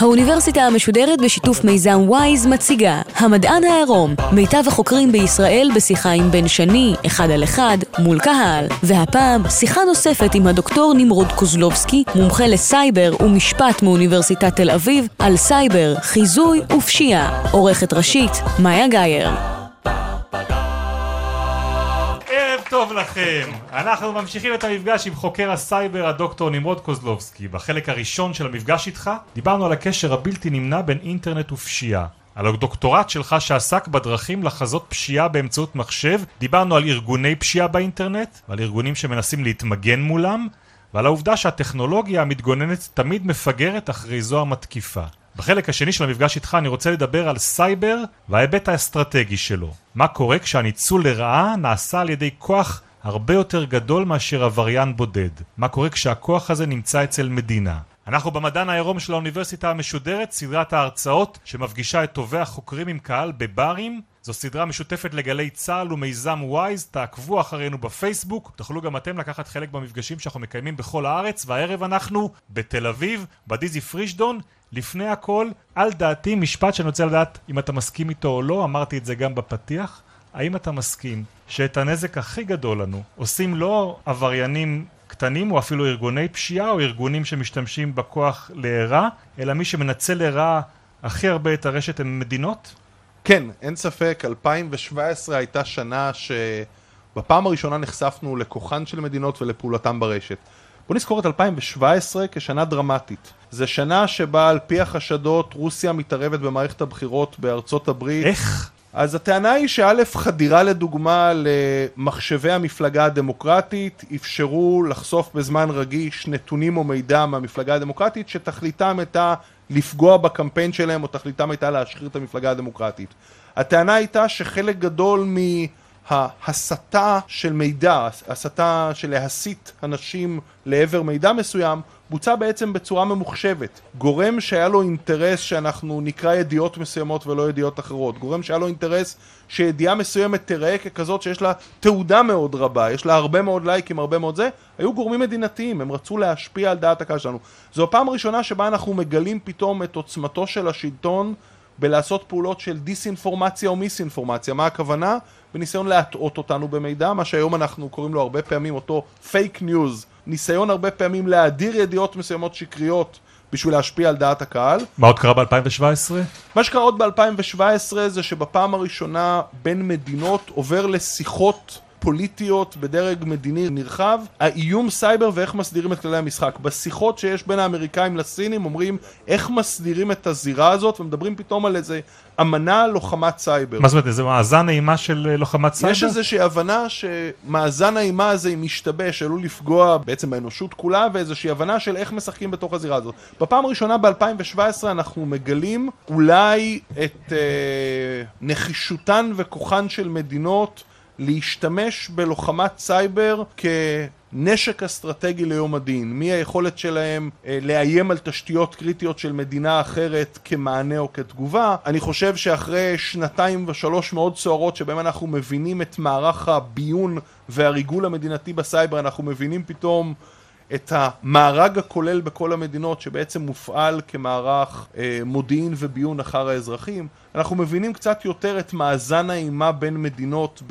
האוניברסיטה המשודרת בשיתוף מיזם וויז מציגה המדען העירום, מיטב החוקרים בישראל בשיחה עם בן שני, אחד על אחד, מול קהל. והפעם, שיחה נוספת עם הדוקטור נמרוד קוזלובסקי, מומחה לסייבר ומשפט מאוניברסיטת תל אביב, על סייבר, חיזוי ופשיעה. עורכת ראשית, מאיה גאייר. טוב לכם, אנחנו ממשיכים את המפגש עם חוקר הסייבר הדוקטור נמרוד קוזלובסקי. בחלק הראשון של המפגש איתך דיברנו על הקשר הבלתי נמנע בין אינטרנט ופשיעה. על הדוקטורט שלך שעסק בדרכים לחזות פשיעה באמצעות מחשב, דיברנו על ארגוני פשיעה באינטרנט, ועל ארגונים שמנסים להתמגן מולם, ועל העובדה שהטכנולוגיה המתגוננת תמיד מפגרת אחרי זו המתקיפה. בחלק השני של המפגש איתך אני רוצה לדבר על סייבר וההיבט האסטרטגי שלו. מה קורה כשהניצול לרעה נעשה על ידי כוח הרבה יותר גדול מאשר עבריין בודד. מה קורה כשהכוח הזה נמצא אצל מדינה. אנחנו במדען העירום של האוניברסיטה המשודרת, סדרת ההרצאות שמפגישה את טובי החוקרים עם קהל בברים. זו סדרה משותפת לגלי צה"ל ומיזם וויז, תעקבו אחרינו בפייסבוק, תוכלו גם אתם לקחת חלק במפגשים שאנחנו מקיימים בכל הארץ, והערב אנחנו בתל אביב, בדיזי פרישדון, לפני הכל, על דעתי משפט שאני רוצה לדעת אם אתה מסכים איתו או לא, אמרתי את זה גם בפתיח, האם אתה מסכים שאת הנזק הכי גדול לנו עושים לא עבריינים קטנים או אפילו ארגוני פשיעה או ארגונים שמשתמשים בכוח לרע, אלא מי שמנצל לרע הכי הרבה את הרשת הם מדינות? כן, אין ספק, 2017 הייתה שנה שבפעם הראשונה נחשפנו לכוחן של מדינות ולפעולתם ברשת. בוא נזכור את 2017 כשנה דרמטית. זו שנה שבה על פי החשדות רוסיה מתערבת במערכת הבחירות בארצות הברית. איך? אז הטענה היא שא' חדירה לדוגמה למחשבי המפלגה הדמוקרטית אפשרו לחשוף בזמן רגיש נתונים או מידע מהמפלגה הדמוקרטית שתכליתם הייתה לפגוע בקמפיין שלהם או תכליתם הייתה להשחיר את המפלגה הדמוקרטית. הטענה הייתה שחלק גדול מההסתה של מידע, הסתה של להסית אנשים לעבר מידע מסוים, בוצע בעצם בצורה ממוחשבת. גורם שהיה לו אינטרס שאנחנו נקרא ידיעות מסוימות ולא ידיעות אחרות. גורם שהיה לו אינטרס שידיעה מסוימת תיראה ככזאת שיש לה תעודה מאוד רבה, יש לה הרבה מאוד לייקים, הרבה מאוד זה, היו גורמים מדינתיים, הם רצו להשפיע על דעת הקהל שלנו. זו הפעם הראשונה שבה אנחנו מגלים פתאום את עוצמתו של השלטון בלעשות פעולות של דיסאינפורמציה או מיסאינפורמציה. מה הכוונה? בניסיון להטעות אותנו במידע, מה שהיום אנחנו קוראים לו הרבה פעמים אותו פייק ניוז. ניסיון הרבה פעמים להדיר ידיעות מסוימות שקריות בשביל להשפיע על דעת הקהל. מה עוד קרה ב-2017? מה שקרה עוד ב-2017 זה שבפעם הראשונה בין מדינות עובר לשיחות פוליטיות בדרג מדיני נרחב, האיום סייבר ואיך מסדירים את כללי המשחק. בשיחות שיש בין האמריקאים לסינים אומרים איך מסדירים את הזירה הזאת ומדברים פתאום על איזה אמנת לוחמת סייבר. מה זאת אומרת, איזה מאזן אימה של אה, לוחמת סייבר? יש איזושהי הבנה שמאזן האימה הזה משתבש, עלול לפגוע בעצם באנושות כולה, ואיזושהי הבנה של איך משחקים בתוך הזירה הזאת. בפעם הראשונה ב-2017 אנחנו מגלים אולי את אה, נחישותן וכוחן של מדינות להשתמש בלוחמת סייבר כנשק אסטרטגי ליום הדין, מהיכולת שלהם אה, לאיים על תשתיות קריטיות של מדינה אחרת כמענה או כתגובה. אני חושב שאחרי שנתיים ושלוש מאוד סוערות שבהם אנחנו מבינים את מערך הביון והריגול המדינתי בסייבר, אנחנו מבינים פתאום את המארג הכולל בכל המדינות שבעצם מופעל כמערך אה, מודיעין וביון אחר האזרחים, אנחנו מבינים קצת יותר את מאזן האימה בין מדינות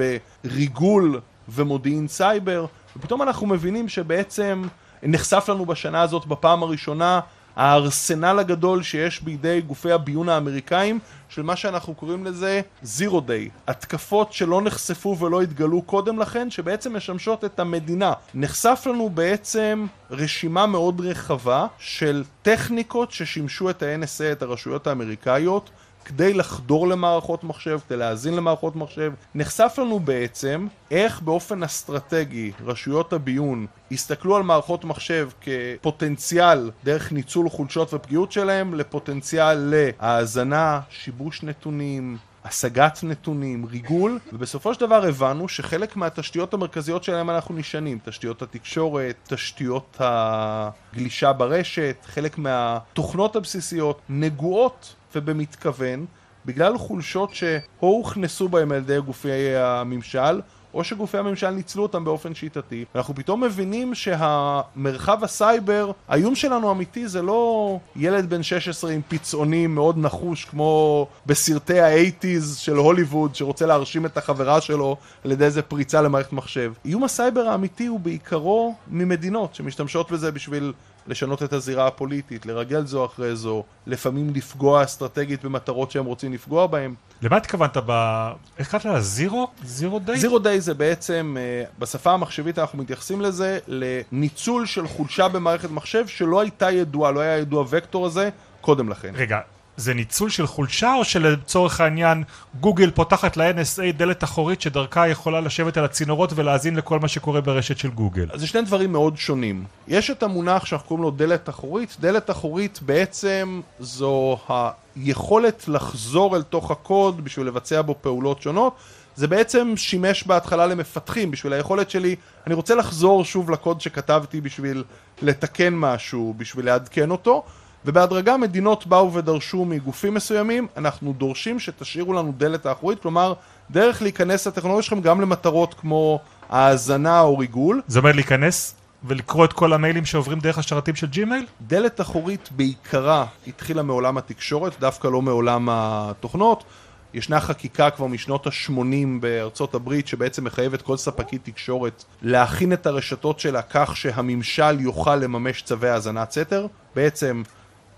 בריגול ומודיעין סייבר, ופתאום אנחנו מבינים שבעצם נחשף לנו בשנה הזאת בפעם הראשונה הארסנל הגדול שיש בידי גופי הביון האמריקאים של מה שאנחנו קוראים לזה zero day, התקפות שלא נחשפו ולא התגלו קודם לכן, שבעצם משמשות את המדינה. נחשף לנו בעצם רשימה מאוד רחבה של טכניקות ששימשו את ה-NSA, את הרשויות האמריקאיות, כדי לחדור למערכות מחשב, כדי להאזין למערכות מחשב. נחשף לנו בעצם איך באופן אסטרטגי רשויות הביון הסתכלו על מערכות מחשב כפוטנציאל דרך ניצול חולשות ופגיעות שלהם לפוטנציאל להאזנה, שיבוש נתונים, השגת נתונים, ריגול, ובסופו של דבר הבנו שחלק מהתשתיות המרכזיות שלהם אנחנו נשענים, תשתיות התקשורת, תשתיות הגלישה ברשת, חלק מהתוכנות הבסיסיות נגועות ובמתכוון, בגלל חולשות שאו הוכנסו בהם על ידי גופי הממשל, או שגופי הממשל ניצלו אותם באופן שיטתי. אנחנו פתאום מבינים שהמרחב הסייבר, האיום שלנו אמיתי זה לא ילד בן 16 עם פצעונים מאוד נחוש כמו בסרטי האייטיז של הוליווד שרוצה להרשים את החברה שלו על ידי איזה פריצה למערכת מחשב. איום הסייבר האמיתי הוא בעיקרו ממדינות שמשתמשות בזה בשביל לשנות את הזירה הפוליטית, לרגל זו אחרי זו, לפעמים לפגוע אסטרטגית במטרות שהם רוצים לפגוע בהם. למה התכוונת ב... איך קראת לה? זירו? זירו דיי? זירו דיי זה בעצם, אה, בשפה המחשבית אנחנו מתייחסים לזה, לניצול של חולשה במערכת מחשב שלא הייתה ידועה, לא היה ידוע וקטור הזה קודם לכן. רגע, זה ניצול של חולשה או שלצורך העניין גוגל פותחת ל-NSA דלת אחורית שדרכה יכולה לשבת על הצינורות ולהאזין לכל מה שקורה ברשת של גוגל? אז זה שני דברים מאוד שונים. יש את המונח שאנחנו קוראים לו דלת אחורית. דלת אחורית בעצם זו היכולת לחזור אל תוך הקוד בשביל לבצע בו פעולות שונות. זה בעצם שימש בהתחלה למפתחים בשביל היכולת שלי, אני רוצה לחזור שוב לקוד שכתבתי בשביל לתקן משהו, בשביל לעדכן אותו. ובהדרגה מדינות באו ודרשו מגופים מסוימים, אנחנו דורשים שתשאירו לנו דלת האחורית, כלומר, דרך להיכנס לטכנולוגיה שלכם גם למטרות כמו האזנה או ריגול. זה אומר להיכנס ולקרוא את כל המיילים שעוברים דרך השרתים של ג'ימייל? דלת אחורית בעיקרה התחילה מעולם התקשורת, דווקא לא מעולם התוכנות. ישנה חקיקה כבר משנות ה-80 בארצות הברית שבעצם מחייבת כל ספקית תקשורת להכין את הרשתות שלה כך שהממשל יוכל לממש צווי האזנת סתר. בעצם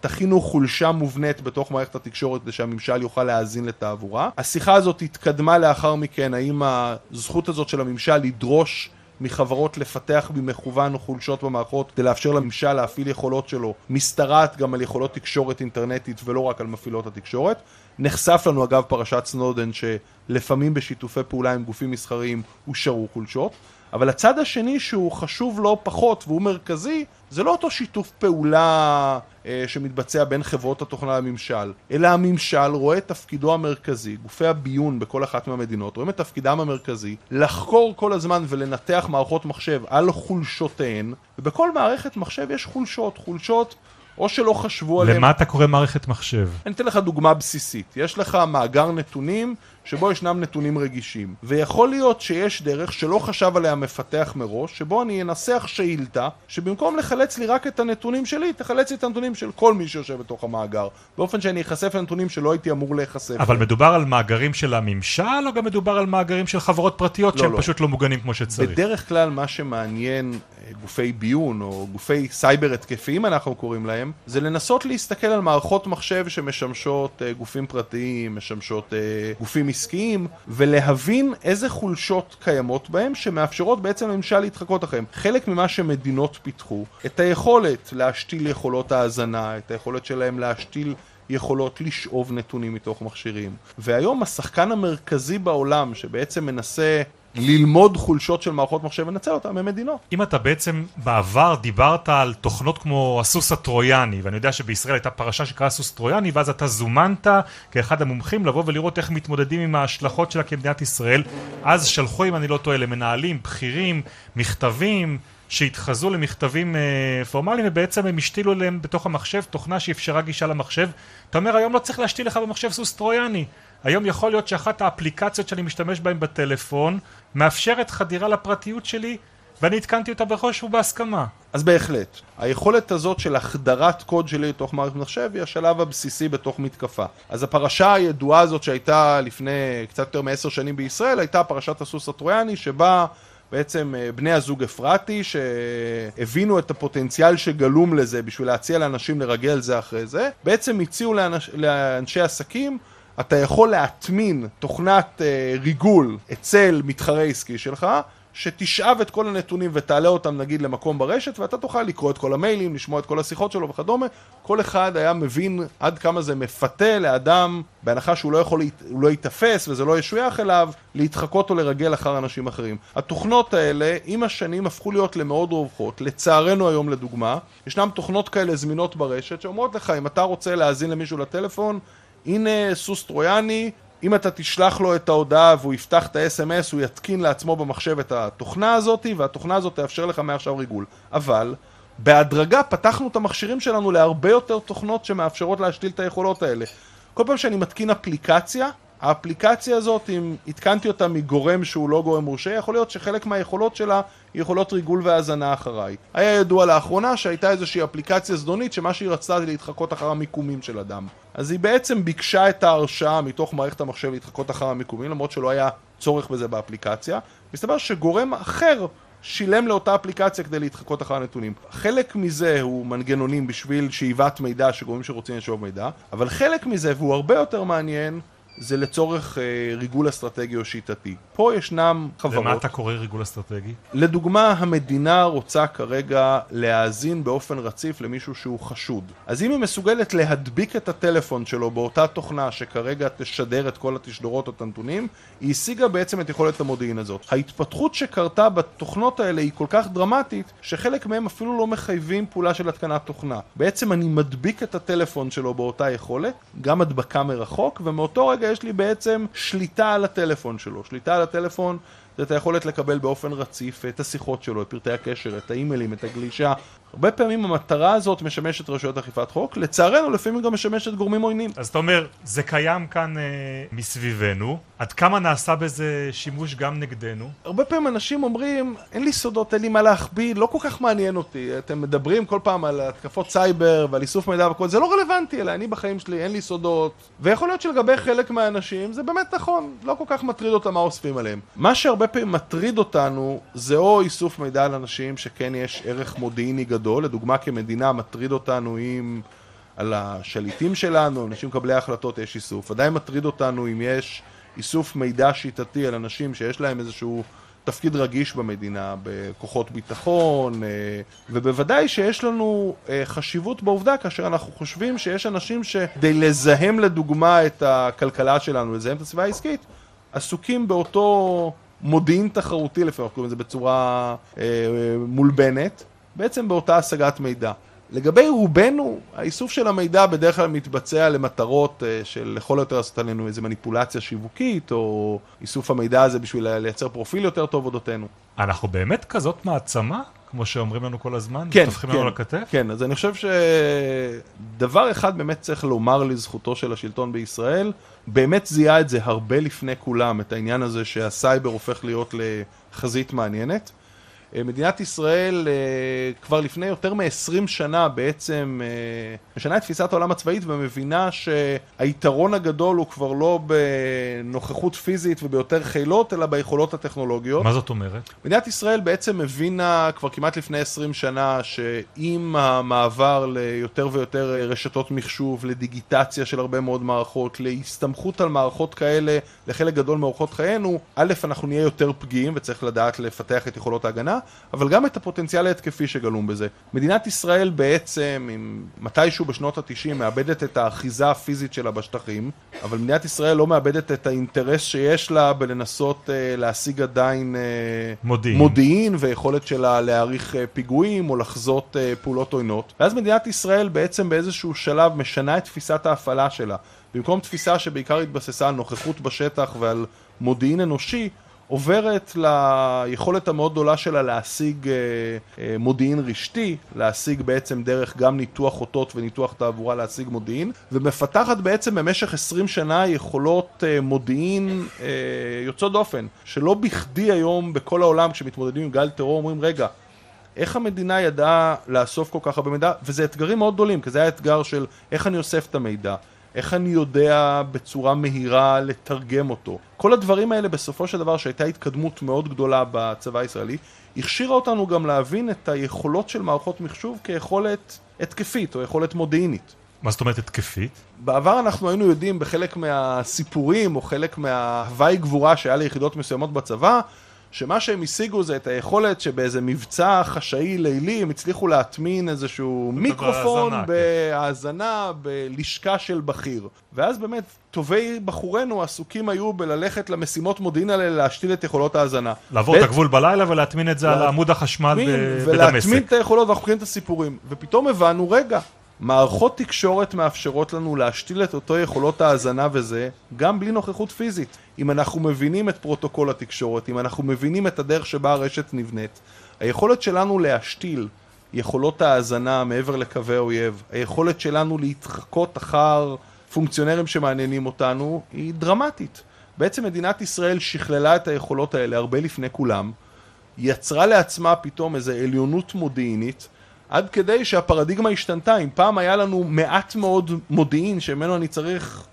תכינו חולשה מובנית בתוך מערכת התקשורת כדי שהממשל יוכל להאזין לתעבורה. השיחה הזאת התקדמה לאחר מכן, האם הזכות הזאת של הממשל לדרוש מחברות לפתח במכוון חולשות במערכות כדי לאפשר לממשל להפעיל יכולות שלו, משתרעת גם על יכולות תקשורת אינטרנטית ולא רק על מפעילות התקשורת. נחשף לנו אגב פרשת סנודן שלפעמים בשיתופי פעולה עם גופים מסחריים הושארו חולשות. אבל הצד השני שהוא חשוב לא פחות והוא מרכזי, זה לא אותו שיתוף פעולה אה, שמתבצע בין חברות התוכנה לממשל, אלא הממשל רואה את תפקידו המרכזי, גופי הביון בכל אחת מהמדינות רואים את תפקידם המרכזי לחקור כל הזמן ולנתח מערכות מחשב על חולשותיהן, ובכל מערכת מחשב יש חולשות, חולשות או שלא חשבו עליהם. למה אתה קורא מערכת מחשב? אני אתן לך דוגמה בסיסית. יש לך מאגר נתונים שבו ישנם נתונים רגישים. ויכול להיות שיש דרך שלא חשב עליה מפתח מראש, שבו אני אנסח שאילתה, שבמקום לחלץ לי רק את הנתונים שלי, תחלץ לי את הנתונים של כל מי שיושב בתוך המאגר. באופן שאני אחשף לנתונים שלא הייתי אמור להיחשף. אבל מדובר על מאגרים של הממשל, או גם מדובר על מאגרים של חברות פרטיות לא, שהם לא. פשוט לא מוגנים כמו שצריך? בדרך כלל מה שמעניין אה, גופי ביון, או גופי סייבר התקפיים אנחנו קוראים להם, זה לנסות להסתכל על מערכות מחשב שמשמשות אה, גופים פרטיים, משמשות אה, גופים עסקיים, ולהבין איזה חולשות קיימות בהם שמאפשרות בעצם לממשל להתחקות אחריהם. חלק ממה שמדינות פיתחו, את היכולת להשתיל יכולות האזנה, את היכולת שלהם להשתיל יכולות לשאוב נתונים מתוך מכשירים. והיום השחקן המרכזי בעולם שבעצם מנסה ללמוד חולשות של מערכות מחשב ולנצל אותן ממדינות. אם אתה בעצם בעבר דיברת על תוכנות כמו הסוס הטרויאני, ואני יודע שבישראל הייתה פרשה שקראה סוס טרויאני, ואז אתה זומנת כאחד המומחים לבוא ולראות איך מתמודדים עם ההשלכות שלה כמדינת ישראל. אז שלחו, אם אני לא טועה, למנהלים, בכירים, מכתבים, שהתחזו למכתבים אה, פורמליים ובעצם הם השתילו אליהם בתוך המחשב תוכנה שאפשרה גישה למחשב. אתה אומר היום לא צריך להשתיל לך במחשב סוס טרויאני. היום יכול להיות שאחת האפליקציות שאני משתמש בהן בטלפון מאפשרת חדירה לפרטיות שלי ואני התקנתי אותה בראש ובהסכמה. אז בהחלט. היכולת הזאת של החדרת קוד שלי לתוך מערכת מחשב היא השלב הבסיסי בתוך מתקפה. אז הפרשה הידועה הזאת שהייתה לפני קצת יותר מעשר שנים בישראל הייתה פרשת הסוס הטרויאני שבה בעצם אה, בני הזוג אפרתי שהבינו את הפוטנציאל שגלום לזה בשביל להציע לאנשים לרגל זה אחרי זה, בעצם הציעו לאנש, לאנשי עסקים אתה יכול להטמין תוכנת אה, ריגול אצל מתחרה עסקי שלך, שתשאב את כל הנתונים ותעלה אותם נגיד למקום ברשת ואתה תוכל לקרוא את כל המיילים, לשמוע את כל השיחות שלו וכדומה כל אחד היה מבין עד כמה זה מפתה לאדם בהנחה שהוא לא יכול, הוא לא ייתפס וזה לא ישוייך אליו להתחקות או לרגל אחר אנשים אחרים. התוכנות האלה עם השנים הפכו להיות למאוד רווחות, לצערנו היום לדוגמה ישנם תוכנות כאלה זמינות ברשת שאומרות לך אם אתה רוצה להאזין למישהו לטלפון הנה סוס טרויאני, אם אתה תשלח לו את ההודעה והוא יפתח את ה-SMS, הוא יתקין לעצמו במחשב את התוכנה הזאת, והתוכנה הזאת תאפשר לך מעכשיו ריגול. אבל, בהדרגה פתחנו את המכשירים שלנו להרבה יותר תוכנות שמאפשרות להשתיל את היכולות האלה. כל פעם שאני מתקין אפליקציה, האפליקציה הזאת, אם התקנתי אותה מגורם שהוא לא גורם מורשה, יכול להיות שחלק מהיכולות שלה היא יכולות ריגול והאזנה אחריי. היה ידוע לאחרונה שהייתה איזושהי אפליקציה זדונית שמה שהיא רצתה זה להתחקות אחר המיקומים של אדם. אז היא בעצם ביקשה את ההרשאה מתוך מערכת המחשב להתחקות אחר המיקומים, למרות שלא היה צורך בזה באפליקציה. מסתבר שגורם אחר שילם לאותה אפליקציה כדי להתחקות אחר הנתונים. חלק מזה הוא מנגנונים בשביל שאיבת מידע שגורמים שרוצים לשאוב מידע, אבל חלק מזה, והוא הרבה יותר מעניין, זה לצורך אה, ריגול אסטרטגי או שיטתי. פה ישנם חברות... למה אתה קורא ריגול אסטרטגי? לדוגמה, המדינה רוצה כרגע להאזין באופן רציף למישהו שהוא חשוד. אז אם היא מסוגלת להדביק את הטלפון שלו באותה תוכנה שכרגע תשדר את כל התשדורות או את הנתונים, היא השיגה בעצם את יכולת המודיעין הזאת. ההתפתחות שקרתה בתוכנות האלה היא כל כך דרמטית, שחלק מהם אפילו לא מחייבים פעולה של התקנת תוכנה. בעצם אני מדביק את הטלפון שלו באותה יכולת, גם הדבקה מרחוק, ומאותו רגע יש לי בעצם שליטה על הטלפון שלו. שליטה על הטלפון זה את היכולת לקבל באופן רציף את השיחות שלו, את פרטי הקשר, את האימיילים, את הגלישה. הרבה פעמים המטרה הזאת משמשת רשויות אכיפת חוק, לצערנו לפעמים גם משמשת גורמים עוינים. אז אתה אומר, זה קיים כאן אה, מסביבנו, עד כמה נעשה בזה שימוש גם נגדנו? הרבה פעמים אנשים אומרים, אין לי סודות, אין לי מה להכביד, לא כל כך מעניין אותי. אתם מדברים כל פעם על התקפות סייבר ועל איסוף מידע וכל זה, לא רלוונטי אליי, אני בחיים שלי, אין לי סודות. ויכול להיות שלגבי חלק מהאנשים זה באמת נכון, לא כל כך מטריד אותם מה אוספים עליהם. מה שהרבה פעמים מטריד אותנו זה או איסוף מידע על אנשים שכן יש ערך מודיעיני גדול, לדוגמה כמדינה מטריד אותנו אם על השליטים שלנו, אנשים מקבלי ההחלטות יש איסוף. עדיין מטריד אותנו אם יש איסוף מידע שיטתי על אנשים שיש להם איזשהו תפקיד רגיש במדינה, בכוחות ביטחון, אה, ובוודאי שיש לנו אה, חשיבות בעובדה כאשר אנחנו חושבים שיש אנשים שכדי לזהם לדוגמה את הכלכלה שלנו, לזהם את הסביבה העסקית, עסוקים באותו מודיעין תחרותי, לפעמים אנחנו קוראים לזה בצורה אה, מולבנת, בעצם באותה השגת מידע. לגבי רובנו, האיסוף של המידע בדרך כלל מתבצע למטרות של לכל יותר לעשות עלינו איזה מניפולציה שיווקית, או איסוף המידע הזה בשביל לייצר פרופיל יותר טוב אודותינו. אנחנו באמת כזאת מעצמה? כמו שאומרים לנו כל הזמן? כן, כן, לנו לכתף? כן, אז אני חושב שדבר אחד באמת צריך לומר לזכותו של השלטון בישראל, באמת זיהה את זה הרבה לפני כולם, את העניין הזה שהסייבר הופך להיות לחזית מעניינת. מדינת ישראל כבר לפני יותר מ-20 שנה בעצם משנה את תפיסת העולם הצבאית ומבינה שהיתרון הגדול הוא כבר לא בנוכחות פיזית וביותר חילות, אלא ביכולות הטכנולוגיות. מה זאת אומרת? מדינת ישראל בעצם הבינה כבר כמעט לפני 20 שנה שעם המעבר ליותר ויותר רשתות מחשוב, לדיגיטציה של הרבה מאוד מערכות, להסתמכות על מערכות כאלה לחלק גדול מאורחות חיינו, א', אנחנו נהיה יותר פגיעים וצריך לדעת לפתח את יכולות ההגנה, אבל גם את הפוטנציאל ההתקפי שגלום בזה. מדינת ישראל בעצם, אם מתישהו בשנות ה-90 מאבדת את האחיזה הפיזית שלה בשטחים, אבל מדינת ישראל לא מאבדת את האינטרס שיש לה בלנסות uh, להשיג עדיין uh, מודיעין. מודיעין ויכולת שלה להעריך uh, פיגועים או לחזות uh, פעולות עוינות. ואז מדינת ישראל בעצם באיזשהו שלב משנה את תפיסת ההפעלה שלה. במקום תפיסה שבעיקר התבססה על נוכחות בשטח ועל מודיעין אנושי, עוברת ליכולת המאוד גדולה שלה להשיג אה, מודיעין רשתי, להשיג בעצם דרך גם ניתוח אותות וניתוח תעבורה להשיג מודיעין, ומפתחת בעצם במשך 20 שנה יכולות אה, מודיעין אה, יוצאות דופן, שלא בכדי היום בכל העולם כשמתמודדים עם גל טרור אומרים רגע, איך המדינה ידעה לאסוף כל כך הרבה מידע, וזה אתגרים מאוד גדולים, כי זה היה אתגר של איך אני אוסף את המידע. איך אני יודע בצורה מהירה לתרגם אותו. כל הדברים האלה בסופו של דבר שהייתה התקדמות מאוד גדולה בצבא הישראלי, הכשירה אותנו גם להבין את היכולות של מערכות מחשוב כיכולת התקפית או יכולת מודיעינית. מה זאת אומרת התקפית? בעבר אנחנו היינו יודעים בחלק מהסיפורים או חלק מההוואי גבורה שהיה ליחידות מסוימות בצבא שמה שהם השיגו זה את היכולת שבאיזה מבצע חשאי לילי הם הצליחו להטמין איזשהו מיקרופון בהאזנה, בלשכה של בכיר. ואז באמת טובי בחורינו עסוקים היו בללכת למשימות מודיעין האלה להשתיל את יכולות ההאזנה. לעבור את הגבול בלילה ולהטמין את זה על עמוד החשמל בדמשק. ולהטמין את היכולות ואנחנו מכירים את הסיפורים. ופתאום הבנו, רגע, מערכות תקשורת מאפשרות לנו להשתיל את אותו יכולות ההאזנה וזה, גם בלי נוכחות פיזית. אם אנחנו מבינים את פרוטוקול התקשורת, אם אנחנו מבינים את הדרך שבה הרשת נבנית, היכולת שלנו להשתיל יכולות ההאזנה מעבר לקווי אויב, היכולת שלנו להתחקות אחר הפונקציונרים שמעניינים אותנו היא דרמטית. בעצם מדינת ישראל שכללה את היכולות האלה הרבה לפני כולם, יצרה לעצמה פתאום איזו עליונות מודיעינית, עד כדי שהפרדיגמה השתנתה. אם פעם היה לנו מעט מאוד מודיעין שממנו אני צריך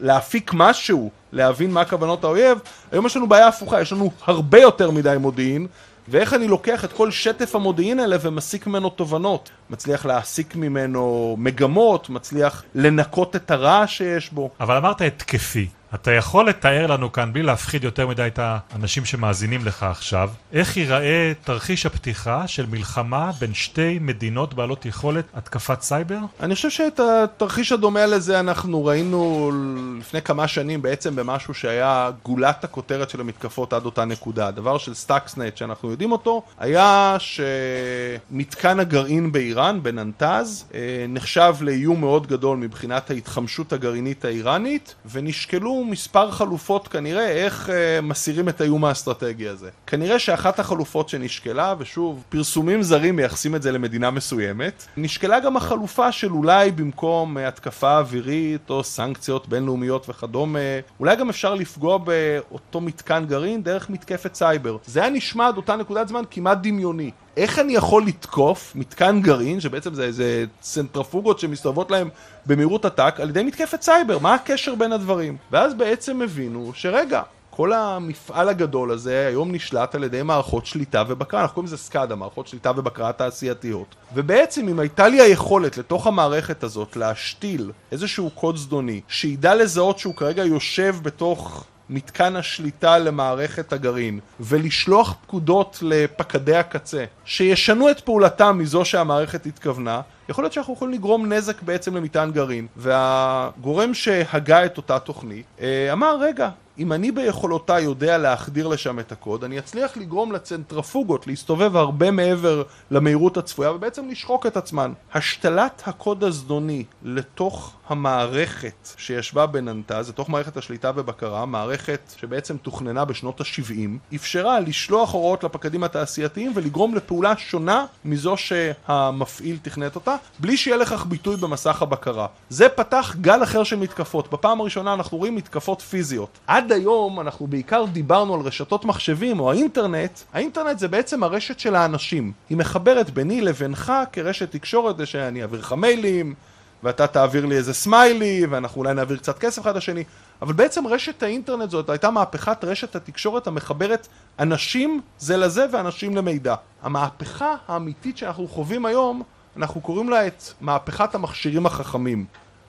להפיק משהו, להבין מה כוונות האויב, היום יש לנו בעיה הפוכה, יש לנו הרבה יותר מדי מודיעין, ואיך אני לוקח את כל שטף המודיעין האלה ומסיק ממנו תובנות. מצליח להסיק ממנו מגמות, מצליח לנקות את הרעש שיש בו. אבל אמרת התקפי. אתה יכול לתאר לנו כאן, בלי להפחיד יותר מדי את האנשים שמאזינים לך עכשיו, איך ייראה תרחיש הפתיחה של מלחמה בין שתי מדינות בעלות יכולת התקפת סייבר? אני חושב שאת התרחיש הדומה לזה אנחנו ראינו לפני כמה שנים בעצם במשהו שהיה גולת הכותרת של המתקפות עד אותה נקודה. הדבר של Stuxnet שאנחנו יודעים אותו, היה שמתקן הגרעין באיראן, בננטז, אה, נחשב לאיום מאוד גדול מבחינת ההתחמשות הגרעינית האיראנית, ונשקלו מספר חלופות כנראה איך אה, מסירים את האיום האסטרטגי הזה. כנראה שאחת החלופות שנשקלה, ושוב, פרסומים זרים מייחסים את זה למדינה מסוימת, נשקלה גם החלופה של אולי במקום אה, התקפה אווירית או סנקציות בינלאומיות וכדומה, אולי גם אפשר לפגוע באותו מתקן גרעין דרך מתקפת סייבר. זה היה נשמע עד אותה נקודת זמן כמעט דמיוני. איך אני יכול לתקוף מתקן גרעין, שבעצם זה איזה צנטרפוגות שמסתובבות להם במהירות עתק, על ידי מתקפת סייבר? מה הקשר בין הדברים? ואז בעצם הבינו שרגע, כל המפעל הגדול הזה היום נשלט על ידי מערכות שליטה ובקרה, אנחנו קוראים לזה SCADA, מערכות שליטה ובקרה תעשייתיות. ובעצם אם הייתה לי היכולת לתוך המערכת הזאת להשתיל איזשהו קוד זדוני, שידע לזהות שהוא כרגע יושב בתוך מתקן השליטה למערכת הגרעין ולשלוח פקודות לפקדי הקצה שישנו את פעולתם מזו שהמערכת התכוונה יכול להיות שאנחנו יכולים לגרום נזק בעצם למטען גרעין והגורם שהגה את אותה תוכנית אה, אמר רגע אם אני ביכולותיי יודע להחדיר לשם את הקוד, אני אצליח לגרום לצנטרפוגות להסתובב הרבה מעבר למהירות הצפויה ובעצם לשחוק את עצמן. השתלת הקוד הזדוני לתוך המערכת שישבה בננטז, לתוך מערכת השליטה ובקרה, מערכת שבעצם תוכננה בשנות ה-70, אפשרה לשלוח הוראות לפקדים התעשייתיים ולגרום לפעולה שונה מזו שהמפעיל תכנת אותה, בלי שיהיה לכך ביטוי במסך הבקרה. זה פתח גל אחר של מתקפות. בפעם הראשונה אנחנו רואים מתקפות פיזיות. עד היום אנחנו בעיקר דיברנו על רשתות מחשבים או האינטרנט. האינטרנט זה בעצם הרשת של האנשים. היא מחברת ביני לבינך כרשת תקשורת שאני אעביר לך מיילים, ואתה תעביר לי איזה סמיילי, ואנחנו אולי נעביר קצת כסף אחד לשני, אבל בעצם רשת האינטרנט זאת הייתה מהפכת רשת התקשורת המחברת אנשים זה לזה ואנשים למידע. המהפכה האמיתית שאנחנו חווים היום, אנחנו קוראים לה את מהפכת המכשירים החכמים.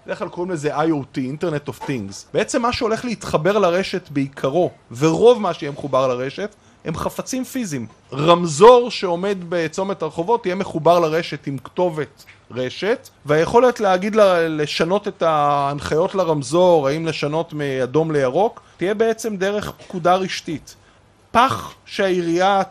בדרך כלל קוראים לזה IoT, Internet of Things. בעצם מה שהולך להתחבר לרשת בעיקרו, ורוב מה שיהיה מחובר לרשת, הם חפצים פיזיים. רמזור שעומד בצומת הרחובות יהיה מחובר לרשת עם כתובת רשת, והיכולת להגיד לה, לשנות את ההנחיות לרמזור, האם לשנות מאדום לירוק, תהיה בעצם דרך פקודה רשתית. פח שהעירייה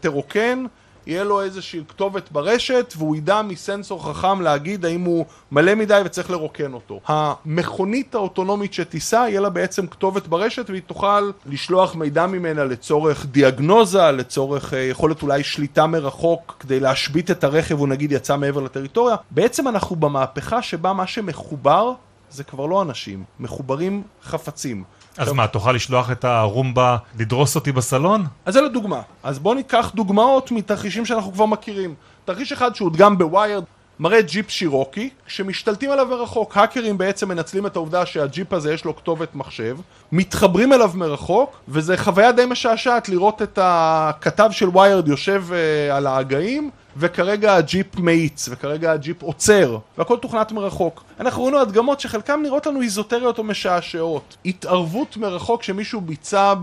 תרוקן יהיה לו איזושהי כתובת ברשת והוא ידע מסנסור חכם להגיד האם הוא מלא מדי וצריך לרוקן אותו. המכונית האוטונומית שתיסע יהיה לה בעצם כתובת ברשת והיא תוכל לשלוח מידע ממנה לצורך דיאגנוזה, לצורך אה, יכולת אולי שליטה מרחוק כדי להשבית את הרכב הוא נגיד יצא מעבר לטריטוריה. בעצם אנחנו במהפכה שבה מה שמחובר זה כבר לא אנשים, מחוברים חפצים. אז מה, תוכל לשלוח את ה Roomba לדרוס אותי בסלון? אז זה לדוגמה. אז בואו ניקח דוגמאות מתרחישים שאנחנו כבר מכירים. תרחיש אחד שהודגם ב Wired מראה Jeep Cherokee, כשמשתלטים עליו מרחוק, האקרים בעצם מנצלים את העובדה שהג'יפ הזה יש לו כתובת מחשב, מתחברים אליו מרחוק, וזה חוויה די משעשעת לראות את הכתב של Wired יושב אה, על ההגאים, וכרגע הג'יפ מאיץ, וכרגע הג'יפ עוצר, והכל תוכנת מרחוק. אנחנו ראינו הדגמות שחלקם נראות לנו איזוטריות או משעשעות. התערבות מרחוק שמישהו ביצע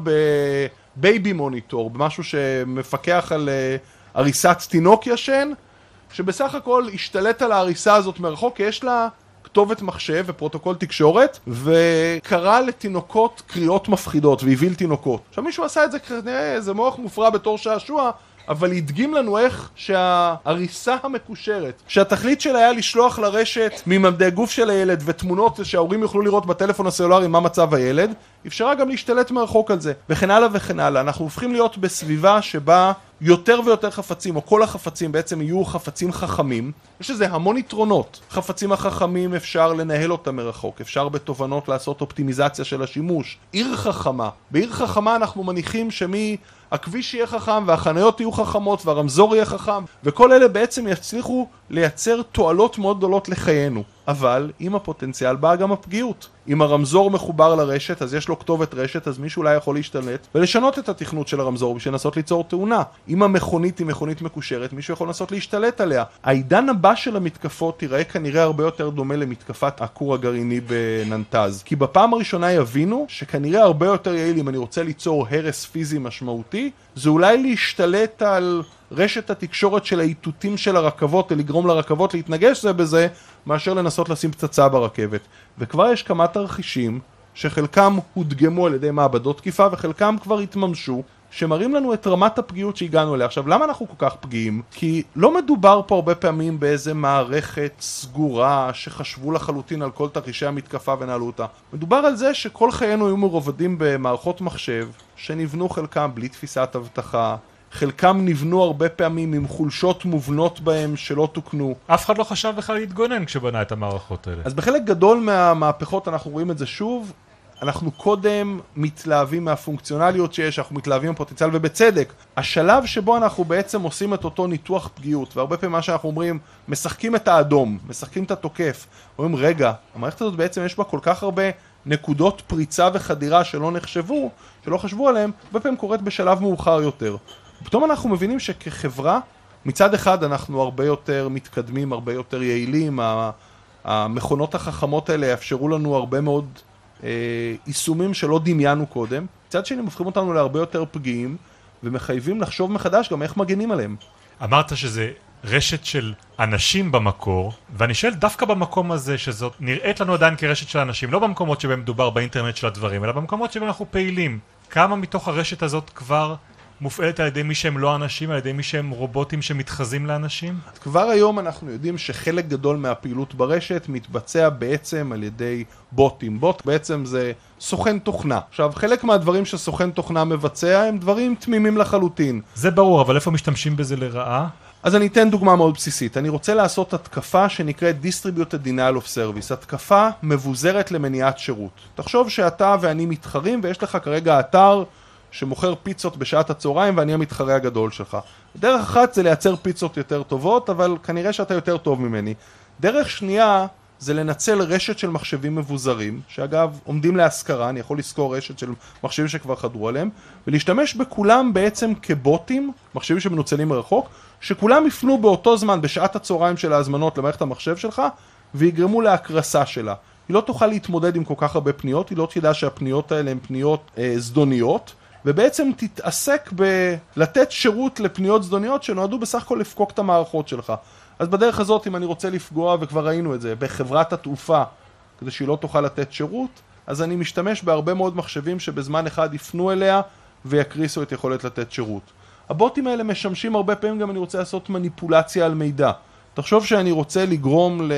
ב baby monitor, במשהו שמפקח על אה, עריסת תינוק ישן, שבסך הכל השתלט על העריסה הזאת מרחוק, כי יש לה כתובת מחשב ופרוטוקול תקשורת, וקרא לתינוקות קריאות מפחידות, והבהיל תינוקות. עכשיו מישהו עשה את זה כנראה איזה מוח מופרע בתור שעשוע, אבל הדגים לנו איך שהעריסה המקושרת, שהתכלית שלה היה לשלוח לרשת מדדי גוף של הילד ותמונות שההורים יוכלו לראות בטלפון הסלולרי מה מצב הילד, אפשרה גם להשתלט מרחוק על זה, וכן הלאה וכן הלאה. אנחנו הופכים להיות בסביבה שבה יותר ויותר חפצים, או כל החפצים בעצם יהיו חפצים חכמים, יש לזה המון יתרונות. חפצים החכמים אפשר לנהל אותם מרחוק, אפשר בתובנות לעשות אופטימיזציה של השימוש. עיר חכמה, בעיר חכמה אנחנו מניחים שמי... הכביש יהיה חכם והחניות יהיו חכמות והרמזור יהיה חכם וכל אלה בעצם יצליחו לייצר תועלות מאוד גדולות לחיינו אבל עם הפוטנציאל באה גם הפגיעות. אם הרמזור מחובר לרשת אז יש לו כתובת רשת אז מישהו אולי יכול להשתלט ולשנות את התכנות של הרמזור בשביל לנסות ליצור תאונה. אם המכונית היא מכונית מקושרת מישהו יכול לנסות להשתלט עליה. העידן הבא של המתקפות תיראה כנראה הרבה יותר דומה למתקפת הכור הגרעיני בננטז. כי בפעם הראשונה יבינו שכנראה הרבה יותר יעיל אם אני רוצה ליצור הרס פיזי משמעותי זה אולי להשתלט על רשת התקשורת של האיתותים של הרכבות ולגרום לרכבות להתנגש זה בזה מאשר לנסות לשים פצצה ברכבת. וכבר יש כמה תרחישים שחלקם הודגמו על ידי מעבדות תקיפה וחלקם כבר התממשו שמראים לנו את רמת הפגיעות שהגענו אליה. עכשיו, למה אנחנו כל כך פגיעים? כי לא מדובר פה הרבה פעמים באיזה מערכת סגורה שחשבו לחלוטין על כל תרחישי המתקפה ונהלו אותה. מדובר על זה שכל חיינו היו מרובדים במערכות מחשב שנבנו חלקם בלי תפיסת אבטחה, חלקם נבנו הרבה פעמים עם חולשות מובנות בהם שלא תוקנו. אף אחד לא חשב בכלל להתגונן כשבנה את המערכות האלה. אז בחלק גדול מהמהפכות אנחנו רואים את זה שוב, אנחנו קודם מתלהבים מהפונקציונליות שיש, אנחנו מתלהבים מהפוטנציאל ובצדק. השלב שבו אנחנו בעצם עושים את אותו ניתוח פגיעות, והרבה פעמים מה שאנחנו אומרים, משחקים את האדום, משחקים את התוקף, אומרים רגע, המערכת הזאת בעצם יש בה כל כך הרבה נקודות פריצה וחדירה שלא נחשבו, שלא חשבו עליהם, הרבה פעמים קורית בשלב מאוחר יותר. פתאום אנחנו מבינים שכחברה, מצד אחד אנחנו הרבה יותר מתקדמים, הרבה יותר יעילים, המכונות החכמות האלה יאפשרו לנו הרבה מאוד יישומים שלא דמיינו קודם, מצד שני הם הופכים אותנו להרבה יותר פגיעים ומחייבים לחשוב מחדש גם איך מגנים עליהם. אמרת שזה רשת של אנשים במקור, ואני שואל דווקא במקום הזה שזאת נראית לנו עדיין כרשת של אנשים, לא במקומות שבהם מדובר באינטרנט של הדברים, אלא במקומות שבהם אנחנו פעילים. כמה מתוך הרשת הזאת כבר מופעלת על ידי מי שהם לא אנשים, על ידי מי שהם רובוטים שמתחזים לאנשים? כבר היום אנחנו יודעים שחלק גדול מהפעילות ברשת מתבצע בעצם על ידי בוטים. בוט בעצם זה סוכן תוכנה. עכשיו, חלק מהדברים שסוכן תוכנה מבצע הם דברים תמימים לחלוטין. זה ברור, אבל איפה משתמשים בזה לרעה? אז אני אתן דוגמה מאוד בסיסית. אני רוצה לעשות התקפה שנקראת Distributed Denial of Service. התקפה מבוזרת למניעת שירות. תחשוב שאתה ואני מתחרים ויש לך כרגע אתר שמוכר פיצות בשעת הצהריים ואני המתחרה הגדול שלך. דרך אחת זה לייצר פיצות יותר טובות, אבל כנראה שאתה יותר טוב ממני. דרך שנייה זה לנצל רשת של מחשבים מבוזרים, שאגב עומדים להשכרה, אני יכול לשכור רשת של מחשבים שכבר חדרו עליהם, ולהשתמש בכולם בעצם כבוטים, מחשבים שמנוצלים מרחוק, שכולם יפנו באותו זמן, בשעת הצהריים של ההזמנות למערכת המחשב שלך, ויגרמו להקרסה שלה. היא לא תוכל להתמודד עם כל כך הרבה פניות, היא לא תדע שהפניות האלה הן פניות אה, זדוניות, ובעצם תתעסק בלתת שירות לפניות זדוניות שנועדו בסך הכל לפקוק את המערכות שלך. אז בדרך הזאת, אם אני רוצה לפגוע, וכבר ראינו את זה, בחברת התעופה, כדי שהיא לא תוכל לתת שירות, אז אני משתמש בהרבה מאוד מחשבים שבזמן אחד יפנו אליה ויקריסו את יכולת לתת שירות. הבוטים האלה משמשים הרבה פעמים גם אני רוצה לעשות מניפולציה על מידע. תחשוב שאני רוצה לגרום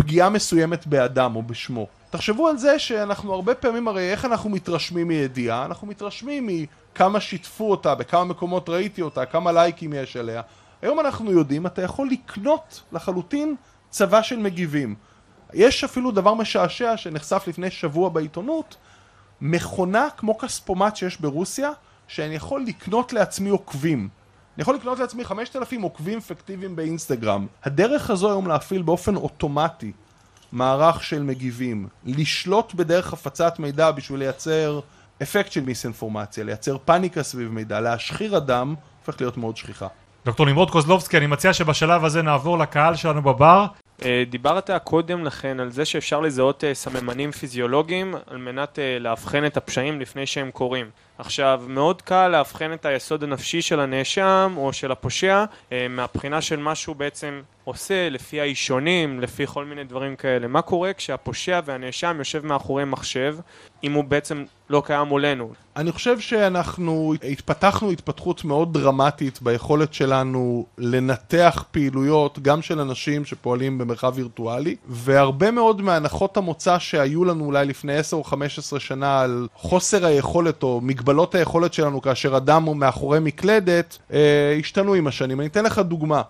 לפגיעה מסוימת באדם או בשמו. תחשבו על זה שאנחנו הרבה פעמים, הרי איך אנחנו מתרשמים מידיעה? אנחנו מתרשמים מכמה שיתפו אותה, בכמה מקומות ראיתי אותה, כמה לייקים יש עליה. היום אנחנו יודעים, אתה יכול לקנות לחלוטין צבא של מגיבים. יש אפילו דבר משעשע שנחשף לפני שבוע בעיתונות, מכונה כמו כספומט שיש ברוסיה, שאני יכול לקנות לעצמי עוקבים. אני יכול לקנות לעצמי 5,000 עוקבים פיקטיביים באינסטגרם. הדרך הזו היום להפעיל באופן אוטומטי מערך של מגיבים, לשלוט בדרך הפצת מידע בשביל לייצר אפקט של מיסאינפורמציה, לייצר פאניקה סביב מידע, להשחיר אדם, הופך להיות מאוד שכיחה. דוקטור נמרוד קוזלובסקי, אני מציע שבשלב הזה נעבור לקהל שלנו בבר. אה, דיברת קודם לכן על זה שאפשר לזהות אה, סממנים פיזיולוגיים על מנת אה, לאבחן את הפשעים לפני שהם קורים. עכשיו, מאוד קל לאבחן את היסוד הנפשי של הנאשם או של הפושע מהבחינה של מה שהוא בעצם עושה לפי האישונים, לפי כל מיני דברים כאלה. מה קורה כשהפושע והנאשם יושב מאחורי מחשב אם הוא בעצם לא קיים מולנו? אני חושב שאנחנו התפתחנו התפתחות מאוד דרמטית ביכולת שלנו לנתח פעילויות גם של אנשים שפועלים במרחב וירטואלי והרבה מאוד מהנחות המוצא שהיו לנו אולי לפני 10 או 15 שנה על חוסר היכולת או מגבלות מגבלות היכולת שלנו כאשר אדם הוא מאחורי מקלדת אה, השתנו עם השנים. אני אתן לך דוגמה.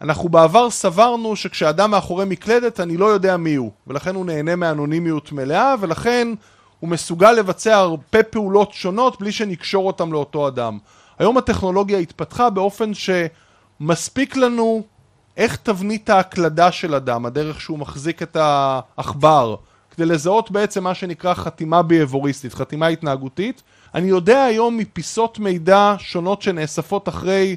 אנחנו בעבר סברנו שכשאדם מאחורי מקלדת אני לא יודע מי הוא, ולכן הוא נהנה מאנונימיות מלאה, ולכן הוא מסוגל לבצע הרבה פעולות שונות בלי שנקשור אותם לאותו אדם. היום הטכנולוגיה התפתחה באופן שמספיק לנו איך תבנית ההקלדה של אדם, הדרך שהוא מחזיק את העכבר, כדי לזהות בעצם מה שנקרא חתימה ביבוריסטית, חתימה התנהגותית. אני יודע היום מפיסות מידע שונות שנאספות אחרי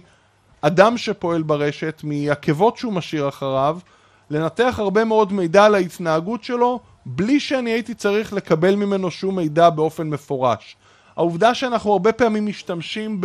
אדם שפועל ברשת, מעקבות שהוא משאיר אחריו, לנתח הרבה מאוד מידע על ההתנהגות שלו, בלי שאני הייתי צריך לקבל ממנו שום מידע באופן מפורש. העובדה שאנחנו הרבה פעמים משתמשים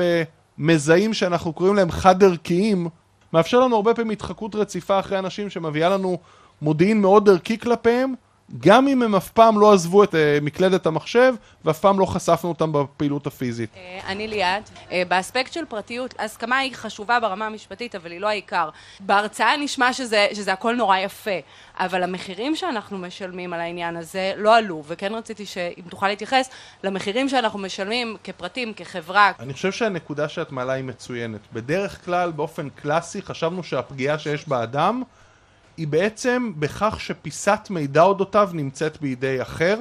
במזהים שאנחנו קוראים להם חד-ערכיים, מאפשר לנו הרבה פעמים התחקות רציפה אחרי אנשים שמביאה לנו מודיעין מאוד ערכי כלפיהם, גם אם הם אף פעם לא עזבו את uh, מקלדת המחשב ואף פעם לא חשפנו אותם בפעילות הפיזית. אה, אני ליעד. אה, באספקט של פרטיות, הסכמה היא חשובה ברמה המשפטית, אבל היא לא העיקר. בהרצאה נשמע שזה, שזה הכל נורא יפה, אבל המחירים שאנחנו משלמים על העניין הזה לא עלו, וכן רציתי שאם תוכל להתייחס למחירים שאנחנו משלמים כפרטים, כחברה. אני חושב שהנקודה שאת מעלה היא מצוינת. בדרך כלל, באופן קלאסי, חשבנו שהפגיעה שיש באדם היא בעצם בכך שפיסת מידע אודותיו נמצאת בידי אחר,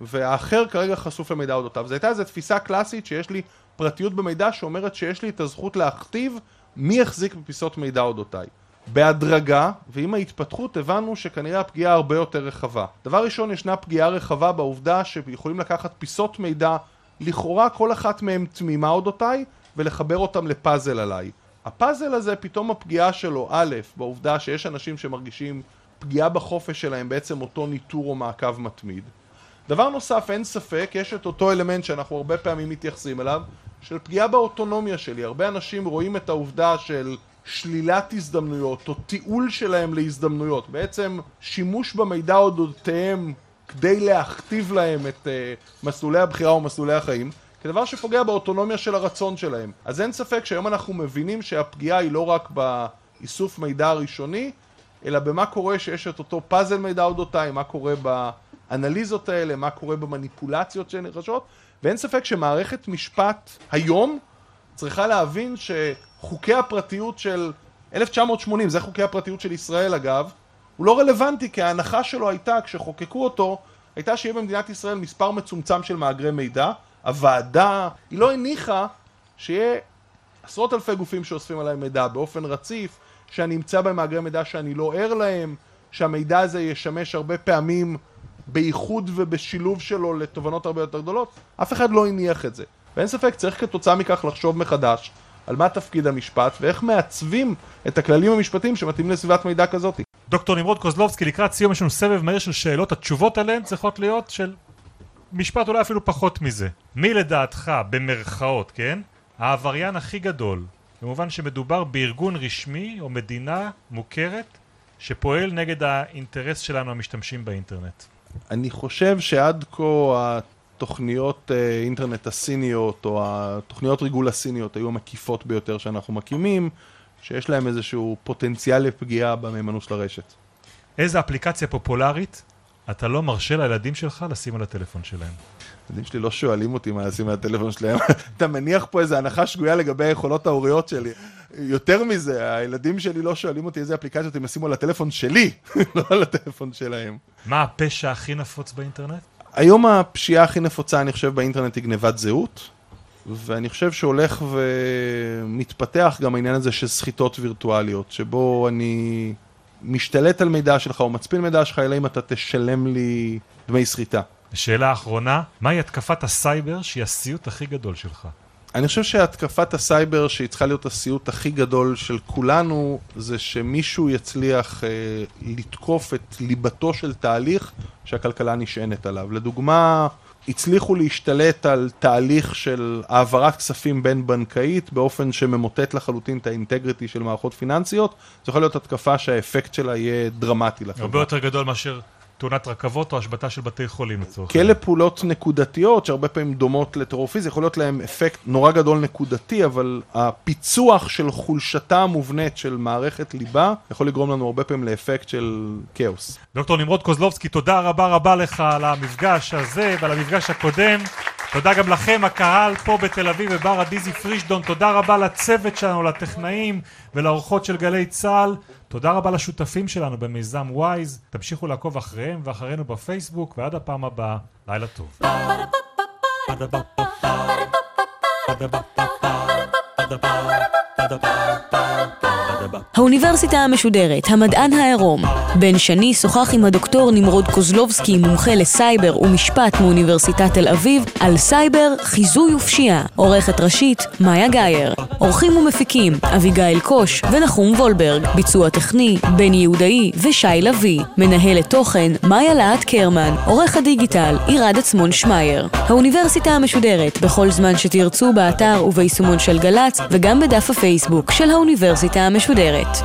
והאחר כרגע חשוף למידע אודותיו. זו הייתה איזו תפיסה קלאסית שיש לי פרטיות במידע שאומרת שיש לי את הזכות להכתיב מי יחזיק בפיסות מידע אודותיי. בהדרגה, ועם ההתפתחות הבנו שכנראה הפגיעה הרבה יותר רחבה. דבר ראשון, ישנה פגיעה רחבה בעובדה שיכולים לקחת פיסות מידע, לכאורה כל אחת מהן תמימה אודותיי, ולחבר אותם לפאזל עליי. הפאזל הזה, פתאום הפגיעה שלו, א', בעובדה שיש אנשים שמרגישים פגיעה בחופש שלהם, בעצם אותו ניטור או מעקב מתמיד. דבר נוסף, אין ספק, יש את אותו אלמנט שאנחנו הרבה פעמים מתייחסים אליו, של פגיעה באוטונומיה שלי. הרבה אנשים רואים את העובדה של שלילת הזדמנויות, או תיעול שלהם להזדמנויות. בעצם שימוש במידע אודותיהם כדי להכתיב להם את uh, מסלולי הבחירה או מסלולי החיים. כדבר שפוגע באוטונומיה של הרצון שלהם. אז אין ספק שהיום אנחנו מבינים שהפגיעה היא לא רק באיסוף מידע הראשוני, אלא במה קורה שיש את אותו פאזל מידע אודותיי, מה קורה באנליזות האלה, מה קורה במניפולציות שנרשות, ואין ספק שמערכת משפט היום צריכה להבין שחוקי הפרטיות של 1980, זה חוקי הפרטיות של ישראל אגב, הוא לא רלוונטי כי ההנחה שלו הייתה, כשחוקקו אותו, הייתה שיהיה במדינת ישראל מספר מצומצם של מאגרי מידע, הוועדה, היא לא הניחה שיהיה עשרות אלפי גופים שאוספים עליי מידע באופן רציף, שאני אמצא בהם מאגרי מידע שאני לא ער להם, שהמידע הזה ישמש הרבה פעמים באיחוד ובשילוב שלו לתובנות הרבה יותר גדולות, אף אחד לא הניח את זה. ואין ספק, צריך כתוצאה מכך לחשוב מחדש על מה תפקיד המשפט ואיך מעצבים את הכללים המשפטיים שמתאימים לסביבת מידע כזאת. דוקטור נמרוד קוזלובסקי, לקראת סיום יש לנו סבב מהיר של שאלות, התשובות עליהן צריכות להיות של משפט אולי אפילו פחות מזה. מי לדעתך, במרכאות, כן? העבריין הכי גדול, במובן שמדובר בארגון רשמי או מדינה מוכרת שפועל נגד האינטרס שלנו המשתמשים באינטרנט. אני חושב שעד כה התוכניות אה, אינטרנט הסיניות או התוכניות ריגול הסיניות היו המקיפות ביותר שאנחנו מקימים, שיש להם איזשהו פוטנציאל לפגיעה במהימנות של הרשת. איזה אפליקציה פופולרית אתה לא מרשה לילדים שלך לשים על הטלפון שלהם. הילדים שלי לא שואלים אותי מה לשים על הטלפון שלהם. אתה מניח פה איזו הנחה שגויה לגבי היכולות ההוריות שלי. יותר מזה, הילדים שלי לא שואלים אותי איזה אפליקציות הם ישימו על הטלפון שלי, לא על הטלפון שלהם. מה הפשע הכי נפוץ באינטרנט? היום הפשיעה הכי נפוצה, אני חושב, באינטרנט היא גנבת זהות. ואני חושב שהולך ומתפתח גם העניין הזה של סחיטות וירטואליות, שבו אני משתלט על מידע שלך או מצפין מידע שלך, אלא אם אתה תשלם לי דמי סחיטה. שאלה אחרונה, מהי התקפת הסייבר שהיא הסיוט הכי גדול שלך? אני חושב שהתקפת הסייבר שהיא צריכה להיות הסיוט הכי גדול של כולנו זה שמישהו יצליח אה, לתקוף את ליבתו של תהליך שהכלכלה נשענת עליו. לדוגמה, הצליחו להשתלט על תהליך של העברת כספים בין בנקאית באופן שממוטט לחלוטין את ה integrity של מערכות פיננסיות, זו יכולה להיות התקפה שהאפקט שלה יהיה דרמטי לחברה. הרבה יותר גדול מאשר תאונת רכבות או השבתה של בתי חולים לצורך כאלה פעולות נקודתיות שהרבה פעמים דומות לטרור פיזי, יכול להיות להם אפקט נורא גדול נקודתי, אבל הפיצוח של חולשתה המובנית של מערכת ליבה יכול לגרום לנו הרבה פעמים לאפקט של כאוס. דוקטור נמרוד קוזלובסקי, תודה רבה רבה לך על המפגש הזה ועל המפגש הקודם. תודה גם לכם, הקהל פה בתל אביב בבר הדיזי פרישדון. תודה רבה לצוות שלנו, לטכנאים ולאורחות של גלי צה"ל. תודה רבה לשותפים שלנו במיזם וויז. תמשיכו לעקוב אחריהם ואחרינו בפייסבוק, ועד הפעם הבאה, לילה טוב. האוניברסיטה המשודרת, המדען העירום. בן שני שוחח עם הדוקטור נמרוד קוזלובסקי, מומחה לסייבר ומשפט מאוניברסיטת תל אביב, על סייבר, חיזוי ופשיעה. עורכת ראשית, מאיה גאייר. עורכים ומפיקים, אביגיל קוש ונחום וולברג. ביצוע טכני, בן יהודאי ושי לביא. מנהלת תוכן, מאיה להט קרמן. עורך הדיגיטל, עירד עצמון שמייר. האוניברסיטה המשודרת, בכל זמן שתרצו באתר וביישומון של גל"צ, וגם בדף הפייסבוק של האוניברסיטה המשודרת. מסודרת.